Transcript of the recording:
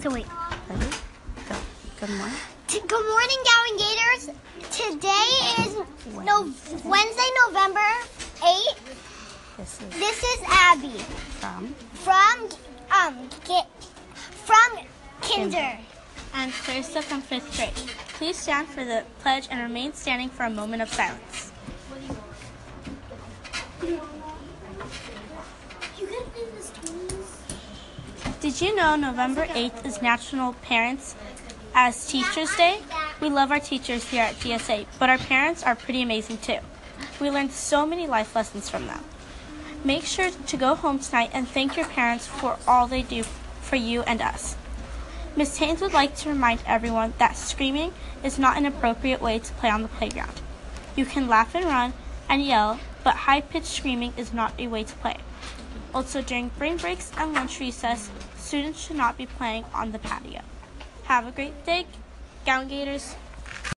So wait. Ready? Go. Good morning. Good morning, Gowan Gators. Today is no Wednesday, November 8th. This is This is Abby from from um get from Kinder. and Clarissa from fifth grade. Please stand for the pledge and remain standing for a moment of silence. Did you know November 8th is National Parents as Teachers Day? We love our teachers here at GSA, but our parents are pretty amazing too. We learned so many life lessons from them. Make sure to go home tonight and thank your parents for all they do for you and us. Miss Haynes would like to remind everyone that screaming is not an appropriate way to play on the playground. You can laugh and run and yell, but high pitched screaming is not a way to play. Also, during brain breaks and lunch recess, students should not be playing on the patio. Have a great day, Gowan Gators.